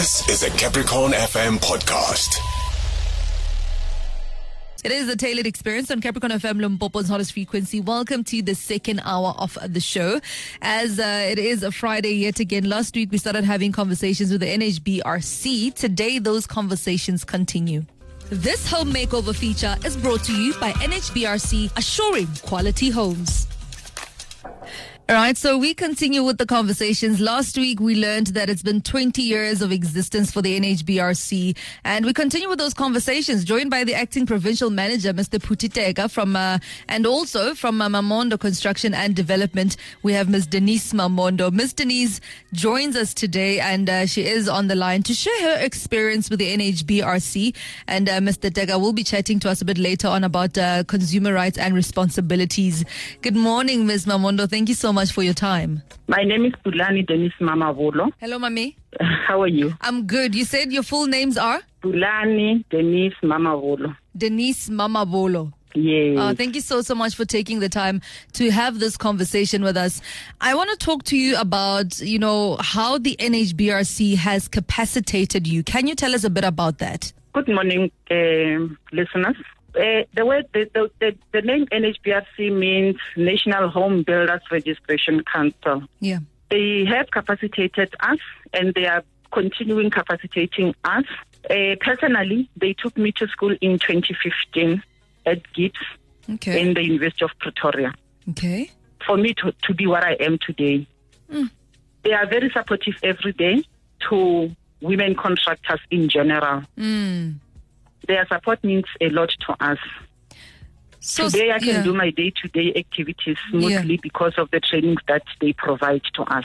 This is a Capricorn FM podcast. It is a tailored experience on Capricorn FM Limpopo's hottest frequency. Welcome to the second hour of the show. As uh, it is a Friday yet again. Last week we started having conversations with the NHBRC. Today those conversations continue. This home makeover feature is brought to you by NHBRC, assuring quality homes. All right, so we continue with the conversations. Last week, we learned that it's been 20 years of existence for the NHBRC, and we continue with those conversations, joined by the acting provincial manager, Mr. Phuti Theka, from uh, and also from uh, Mamondo Construction and Development. We have Ms. Denise Mamondo. Ms. Denise joins us today, and uh, she is on the line to share her experience with the NHBRC. And uh, Mr. Theka will be chatting to us a bit later on about uh, consumer rights and responsibilities. Good morning, Ms. Mamondo. Thank you so much for your time. My name is Pulani Dennis Mamabolo. Hello, Mami. How are you? I'm good. You said your full names are? Pulani Dennis Mamabolo. Denise Mamabolo. Yes. Uh, thank you so, so much for taking the time to have this conversation with us. I want to talk to you about, you know, how the NHBRC has capacitated you. Can you tell us a bit about that? Good morning, um listeners. Uh, the word the, the, the, the name NHBRC means National Home Builders Registration Council. Yeah. They have capacitated us, and they are continuing capacitating us. Uh, personally, they took me to school in 2015 at GIBS Okay. in the University of Pretoria. okay. for me to, to be what I am today. They are very supportive every day to women contractors in general. Mm. Their support means a lot to us. So, today I can yeah. do my day to day activities smoothly because of the trainings that they provide to us.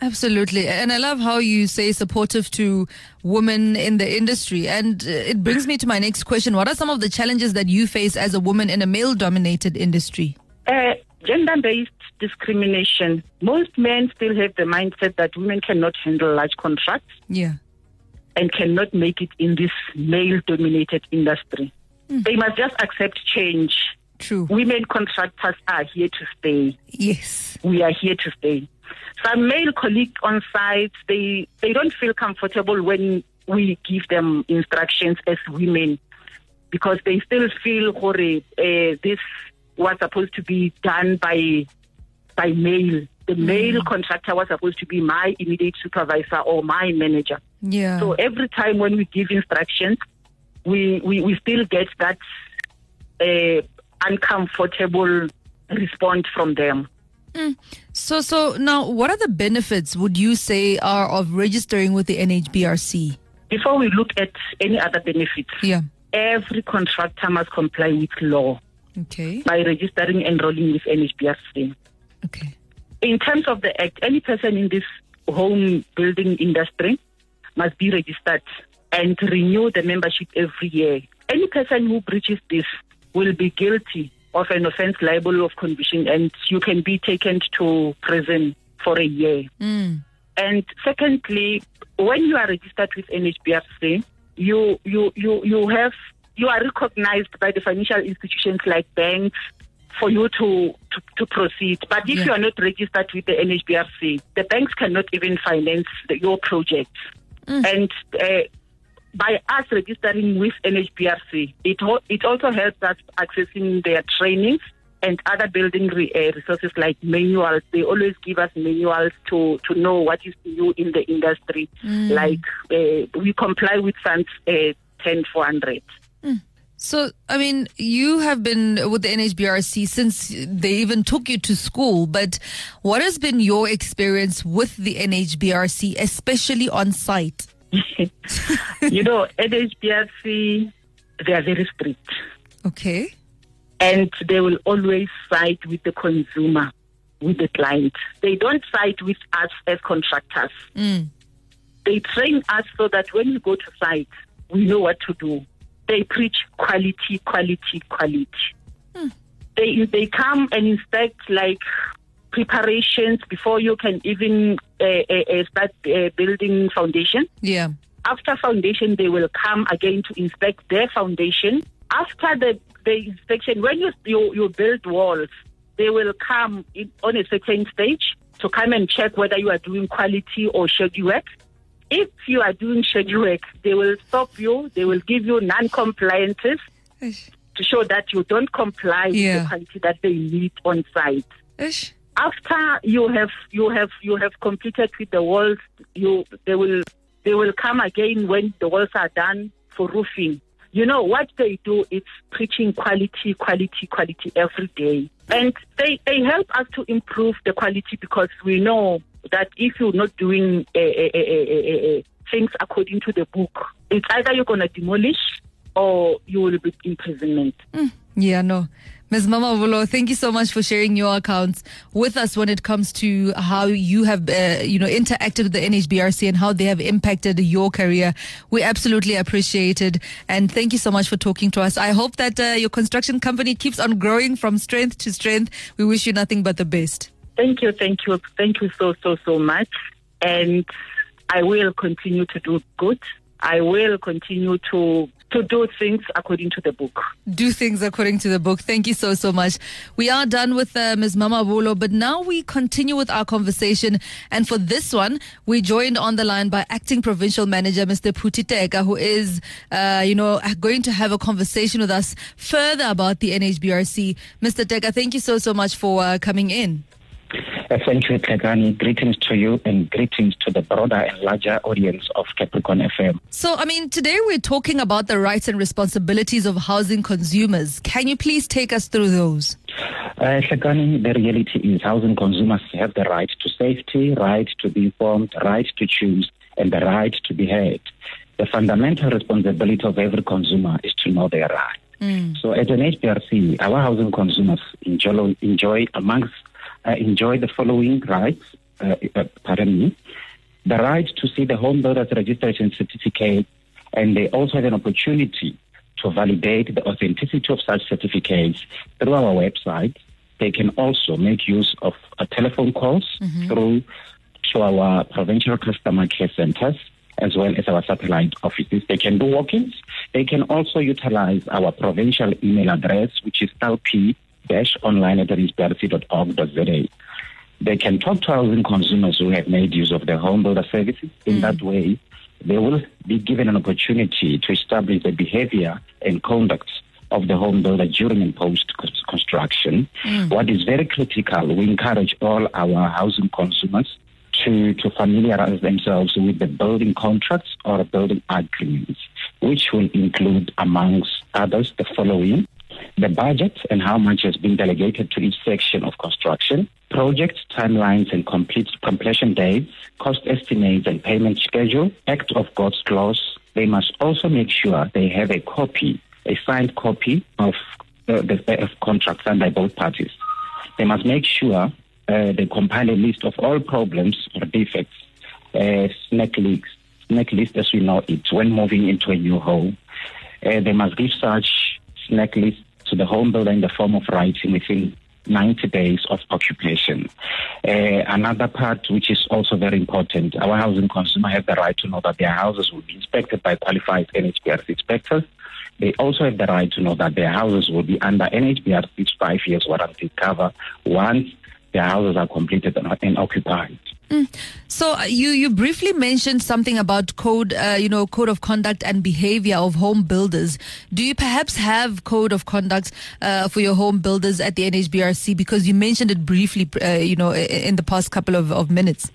Absolutely. And I love how you say supportive to women in the industry. And uh, it brings me to my next question. What are some of the challenges that you face as a woman in a male dominated industry? Uh, Gender based discrimination. Most men still have the mindset that women cannot handle large contracts Yeah. And cannot make it in this male dominated industry. They must just accept change. True. Women contractors are here to stay. Yes. We are here to stay. Some male colleagues on site, they, they don't feel comfortable when we give them instructions as women because they still feel hore, uh, this was supposed to be done by by male. The male contractor was supposed to be my immediate supervisor or my manager. Yeah. So every time when we give instructions, we, we, we still get that uh, uncomfortable response from them. So, so now, what are the benefits would you say are of registering with the NHBRC? Before we look at any other benefits, Yeah. every contractor must comply with law Okay. by registering and enrolling with NHBRC. Okay. In terms of the act, any person in this home building industry must be registered and renew the membership every year. Any person who breaches this will be guilty of an offense liable of conviction and you can be taken to prison for a year. Mm. And secondly, when you are registered with NHBRC, you you you you have you are recognized by the financial institutions like banks for you to to, to proceed. But if Yeah. you are not registered with the NHBRC, the banks cannot even finance the, your project. And uh, by us registering with NHBRC, it ho- it also helps us accessing their trainings and other building re- uh, resources like manuals. They always give us manuals to to know what is new in the industry. Like uh, we comply with SANS uh, 10400. So, I mean, you have been with the NHBRC since they even took you to school, but what has been your experience with the NHBRC, especially on site? you know, NHBRC, they are very strict. Okay. and they will always side with the consumer, with the client. They don't side with us as contractors. Mm. They train us so that when we go to site, we know what to do. They preach quality, quality, quality. They they come and inspect like preparations before you can even uh, uh, uh, start uh, building foundation Yeah. after foundation, they will come again to inspect their foundation. After the, the inspection, when you, you, you build walls, they will come in, on a certain stage to come and check whether you are doing quality or shoddy work. If you are doing schedule work, they will stop you. They will give you non-compliances Ish. to show that you don't comply with the quality that they need on site. Ish. After you have you have you have completed with the walls, you they will they will come again when the walls are done for roofing. You know what they do is preaching quality, quality, quality every day, and they they help us to improve the quality because we know that if you're not doing uh, uh, uh, things according to the book, it's either you're gonna demolish or you will be imprisonment. Yeah, no. Ms. Mamabolo, thank you so much for sharing your accounts with us when it comes to how you have, uh, you know, interacted with the NHBRC and how they have impacted your career. We absolutely appreciate it. And thank you so much for talking to us. I hope that uh, your construction company keeps on growing from strength to strength. We wish you nothing but the best. Thank you, thank you, thank you so, so, so much. And I will continue to do good. I will continue to to do things according to the book. do things according to the book. Thank you so, so much. We are done with uh, Ms. Mamabolo, but now we continue with our conversation. And for this one, we joined on the line by acting provincial manager, Mr. Phuti Theka, who is, uh, you know, going to have a conversation with us further about the NHBRC. Mr. Theka, thank you so, so much for uh, coming in. Thank you, Tlekani. Greetings to you and greetings to the broader and larger audience of Capricorn FM. So, I mean, today we're talking about the rights and responsibilities of housing consumers. Can you please take us through those? Uh, Tlekani, the reality is housing consumers have the right to safety, right to be informed, right to choose, and the right to be heard. The fundamental responsibility of every consumer is to know their right. So, as an HBRC, our housing consumers enjoy, enjoy amongst enjoy the following rights. Uh, uh, pardon me. the right to see the home builder's registration certificate, and they also have an opportunity to validate the authenticity of such certificates through our website. They can also make use of uh, telephone calls through to our provincial customer care centers as well as our satellite offices. They can do walk-ins. They can also utilize our provincial email address, which is lp-online at nhbrc.org.za. They can talk to housing consumers who have made use of the home builder services. In that mm. way, they will be given an opportunity to establish the behavior and conduct of the home builder during and post construction. Mm. What is very critical, we encourage all our housing consumers to, to familiarize themselves with the building contracts or building agreements, which will include, amongst others, the following the budget and how much has been delegated to each section of construction, project timelines and complete completion dates, cost estimates and payment schedule, act of God's clause. They must also make sure they have a copy, a signed copy of uh, the of contract signed by both parties. They must make sure uh, they compile a list of all problems or defects, uh, snake leaks, snag list as we know it, when moving into a new home. Uh, they must give such snag list to the home builder in the form of writing within 90 days of occupation. Uh, another part, which is also very important, our housing consumer have the right to know that their houses will be inspected by qualified NHBRC inspectors. They also have the right to know that their houses will be under NHBRC's five years warranty cover once their houses are completed and- and occupied. So uh, you you briefly mentioned something about code, uh, you know, code of conduct and behavior of home builders. Do you perhaps have code of conduct uh, for your home builders at the NHBRC? Because you mentioned it briefly, uh, you know, in the past couple of, of minutes.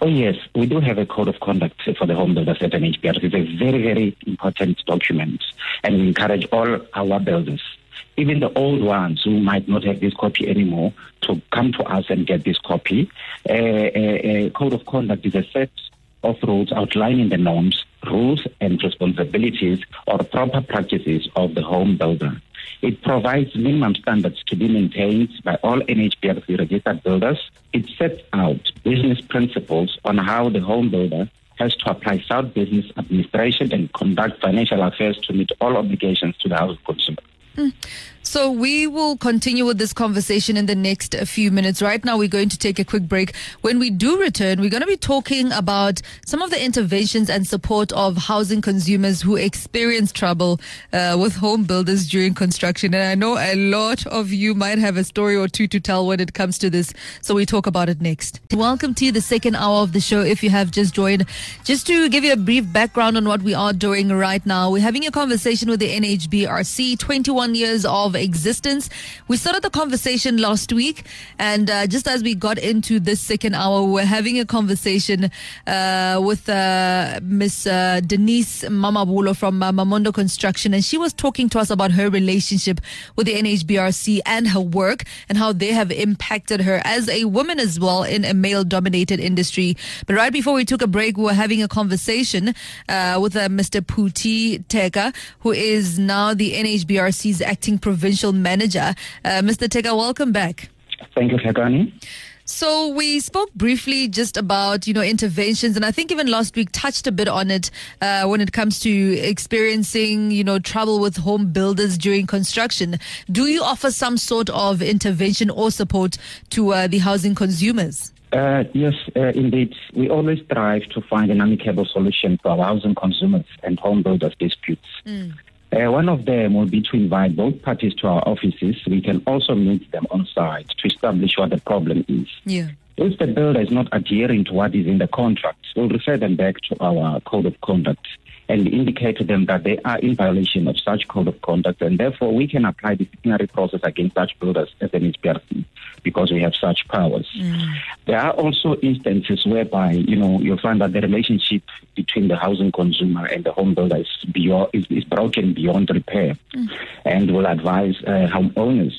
Oh, yes, we do have a code of conduct for the home builders at NHBRC. It's a very, very important document, and we encourage all our builders, even the old ones who might not have this copy anymore, to come to us and get this copy. Uh, a, a code of conduct is a set of rules outlining the norms, rules, and responsibilities or proper practices of the home builder. It provides minimum standards to be maintained by all NHBRC registered builders. It sets out business principles on how the home builder has to apply sound business administration and conduct financial affairs to meet all obligations to the house consumer. 嗯。So we will continue with this conversation in the next few minutes. Right now, we're going to take a quick break. When we do return, we're going to be talking about some of the interventions and support of housing consumers who experience trouble uh, with home builders during construction. And I know a lot of you might have a story or two to tell when it comes to this. So we talk about it next. Welcome to the second hour of the show. If you have just joined, just to give you a brief background on what we are doing right now, we're having a conversation with the NHBRC, 21 years of existence. We started the conversation last week, and uh, just as we got into this second hour, we we're having a conversation uh, with uh, Miss uh, Denise Mamabolo from uh, Mamondo Construction, and she was talking to us about her relationship with the NHBRC and her work and how they have impacted her as a woman as well in a male-dominated industry. But right before we took a break, we were having a conversation uh, with Mr. Phuti Theka, who is now the NHBRC's acting provincial manager. Uh, Mr. Theka, welcome back. Thank you, Hekani. So we spoke briefly just about you know interventions, and I think even last week touched a bit on it uh, when it comes to experiencing you know trouble with home builders during construction. Do you offer some sort of intervention or support to uh, the housing consumers? Uh, yes, uh, indeed. We always strive to find an amicable solution for our housing consumers and home builders disputes. Mm. Uh, one of them will be to invite both parties to our offices. We can also meet them on site to establish what the problem is. Yeah. If the builder is not adhering to what is in the contract, we'll refer them back to our code of conduct and indicate to them that they are in violation of such code of conduct, and therefore we can apply disciplinary process against such builders as an HBRC because we have such powers. Mm. There are also instances whereby you know you'll find that the relationship between the housing consumer and the home builder is beyond is, is broken beyond repair, mm. and will advise uh, homeowners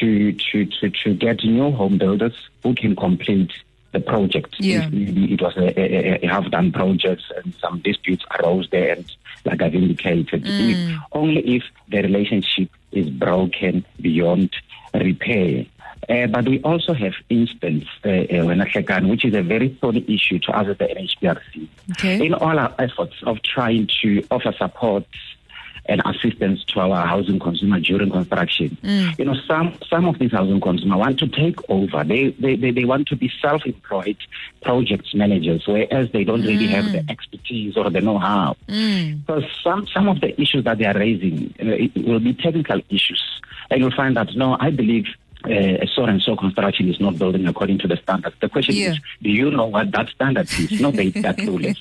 to, to to to get new home builders who can complete the project. Yeah. It, it was a, a, a half-done project, and some disputes arose there. And like I've indicated, mm. if, only if the relationship is broken beyond repair. Uh, but we also have instance uh, uh, which is a very thorny issue to us at the NHBRC. Okay. In all our efforts of trying to offer support and assistance to our housing consumer during construction. Mm. You know, some some of these housing consumers want to take over. They they, they, they want to be self-employed project managers, whereas they don't mm. really have the mm. expertise or the know-how. Mm. So some some of the issues that they are raising uh, will be technical issues, and you'll find that no, I believe uh, so and so construction is not building according to the standards. The question yeah. is, do you know what that standard is? no, they that clueless.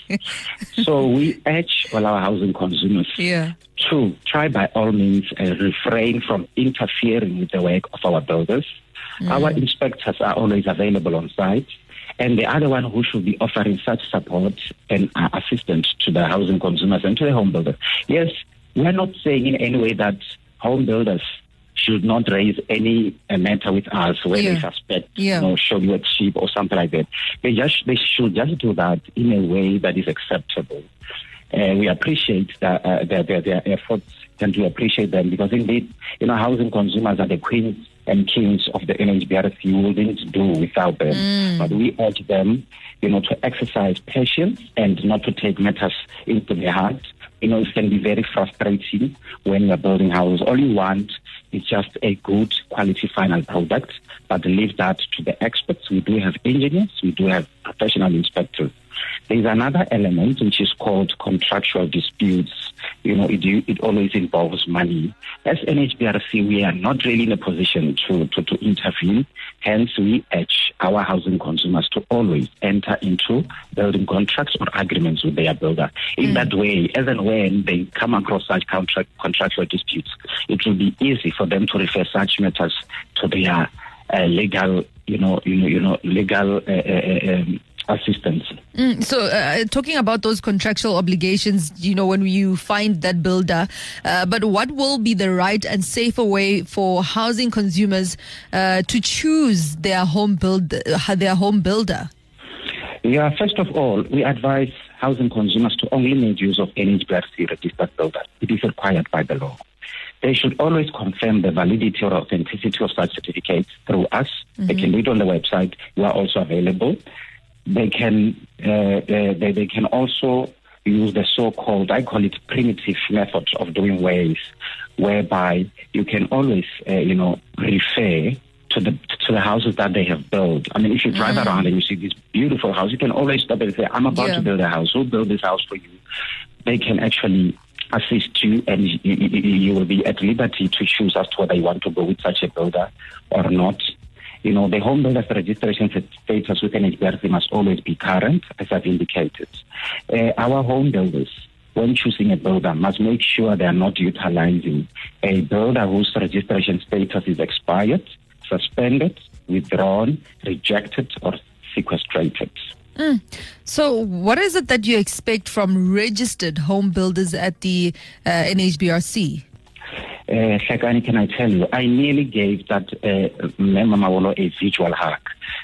so we urge all our housing consumers yeah. to try by all means uh, refrain from interfering with the work of our builders. Mm. Our inspectors are always available on site. And the other one who should be offering such support and uh, assistance to the housing consumers and to the home builders. Yes, we're not saying in any way that home builders should not raise any uh, matter with us when yeah. they suspect yeah. you know show you a chip or something like that. They just they should just do that in a way that is acceptable. Uh, we appreciate that, uh, their, their, their efforts and we appreciate them because indeed, you know, housing consumers are the queens and kings of the NHBRC. We wouldn't do without them. Mm. But we urge them, you know, to exercise patience and not to take matters into their hearts you know, it can be very frustrating when you're building houses. All you want is just a good quality final product, but leave that to the experts. We do have engineers, we do have professional inspectors. There's another element which is called contractual disputes. You know, it, it always involves money. As NHBRC, we are not really in a position to, to, to intervene. Hence, we urge our housing consumers to always enter into building contracts or agreements with their builder. In mm. that way, as and when they come across such contract, contractual disputes, it will be easy for them to refer such matters to their uh, legal, you know, you know, you know, legal uh, uh, um, assistance. Mm, so, uh, talking about those contractual obligations, you know, when you find that builder, uh, but what will be the right and safer way for housing consumers uh, to choose their home build, uh, their home builder? Yeah, first of all, we advise housing consumers to only make use of NHBRC registered builder. It is required by the law. They should always confirm the validity or authenticity of such certificates through us. Mm-hmm. They can do it on the website. We are also available they can uh, uh, they, they can also use the so-called, I call it primitive method of doing ways, whereby you can always, uh, you know, refer to the to the houses that they have built. I mean, if you drive mm. around and you see this beautiful house, you can always stop and say, "I'm about yeah. to build a house. Who built this house for you?" They can actually assist you, and you, you, you will be at liberty to choose as to whether you want to go with such a builder or not. You know, the home builder's registration status with NHBRC must always be current, as I've indicated. Uh, our home builders when choosing a builder, must make sure they are not utilizing a builder whose registration status is expired, suspended, withdrawn, rejected, or sequestrated. Mm. So, what is it that you expect from registered home builders at the uh, NHBRC? Uh, can I tell you, I nearly gave that uh, Mema Mawolo a visual hug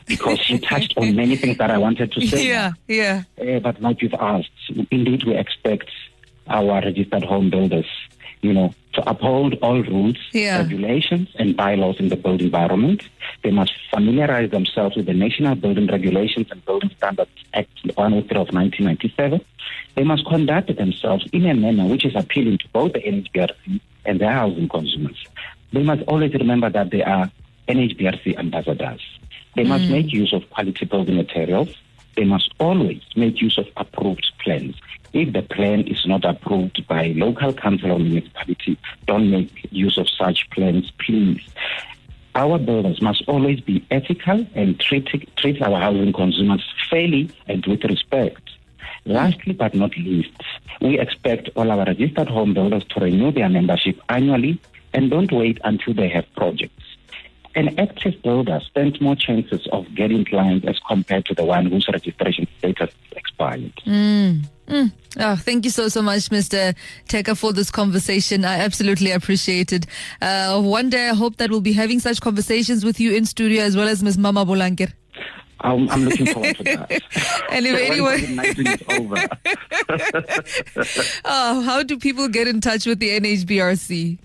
because she touched on many things that I wanted to say. Yeah, yeah. Uh, but like you've asked, indeed we expect our registered home builders, you know, to uphold all rules, yeah. regulations, and bylaws in the built environment. They must familiarize themselves with the National Building Regulations and Building Standards Act 103 of 1997. They must conduct themselves in a manner which is appealing to both the NHBRC and their housing consumers. They must always remember that they are NHBRC ambassadors. They must mm. make use of quality building materials. They must always make use of approved plans. If the plan is not approved by local council or municipality, don't make use of such plans, please. Our builders must always be ethical and treat, treat our housing consumers fairly and with respect. Lastly but not least, we expect all our registered home builders to renew their membership annually and don't wait until they have projects. An active builder stands more chances of getting clients as compared to the one whose registration status expired. Mm. Mm. Oh, thank you so, so much, Mr. Theka, for this conversation. I absolutely appreciate it. Uh, one day I hope that we'll be having such conversations with you in studio as well as Ms. Mama Bolankir. I'm, I'm, looking forward to that. if anyone, oh, how do people get in touch with the NHBRC?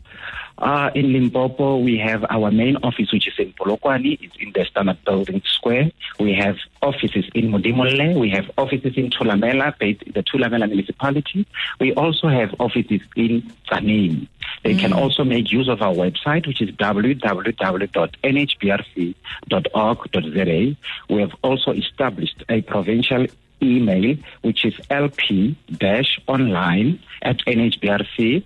Uh, in Limpopo, we have our main office, which is in Polokwane. It's in the Standard Building Square. We have offices in Modimolle. We have offices in Thulamela, the Thulamela municipality. We also have offices in Tzaneen. They mm. can also make use of our website, which is www.nhbrc.org.za. We have also established a provincial email, which is lp-online at nhbrc.org.za.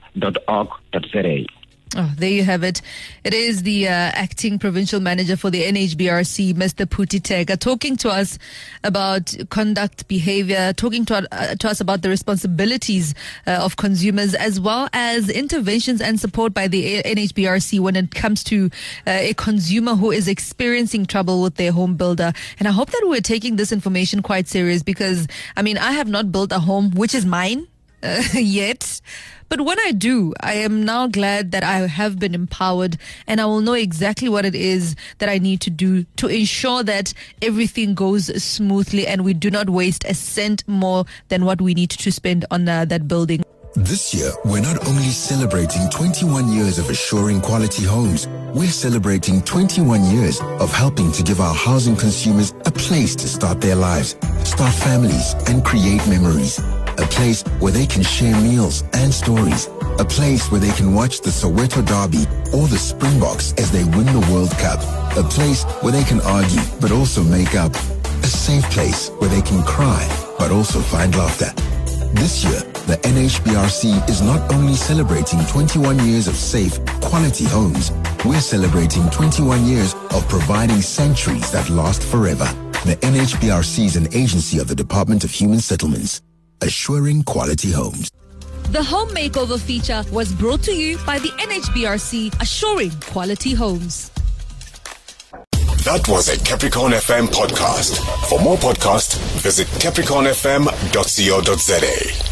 Oh, there you have it. It is the uh, acting provincial manager for the NHBRC, Mr. Phuti Theka, talking to us about conduct, behavior, talking to, uh, to us about the responsibilities uh, of consumers, as well as interventions and support by the NHBRC when it comes to uh, a consumer who is experiencing trouble with their home builder. And I hope that we're taking this information quite serious because, I mean, I have not built a home which is mine uh, yet. But when I do, I am now glad that I have been empowered and I will know exactly what it is that I need to do to ensure that everything goes smoothly and we do not waste a cent more than what we need to spend on uh, that building. This year, we're not only celebrating 21 years of assuring quality homes, we're celebrating 21 years of helping to give our housing consumers a place to start their lives, start families, and create memories. A place where they can share meals and stories. A place where they can watch the Soweto Derby or the Springboks as they win the World Cup. A place where they can argue but also make up. A safe place where they can cry but also find laughter. This year, the NHBRC is not only celebrating 21 years of safe, quality homes, we're celebrating 21 years of providing sanctuaries that last forever. The NHBRC is an agency of the Department of Human Settlements assuring quality homes. The home makeover feature was brought to you by the NHBRC, assuring quality homes. That was a Capricorn FM podcast. For more podcasts, visit capricornfm.co.za.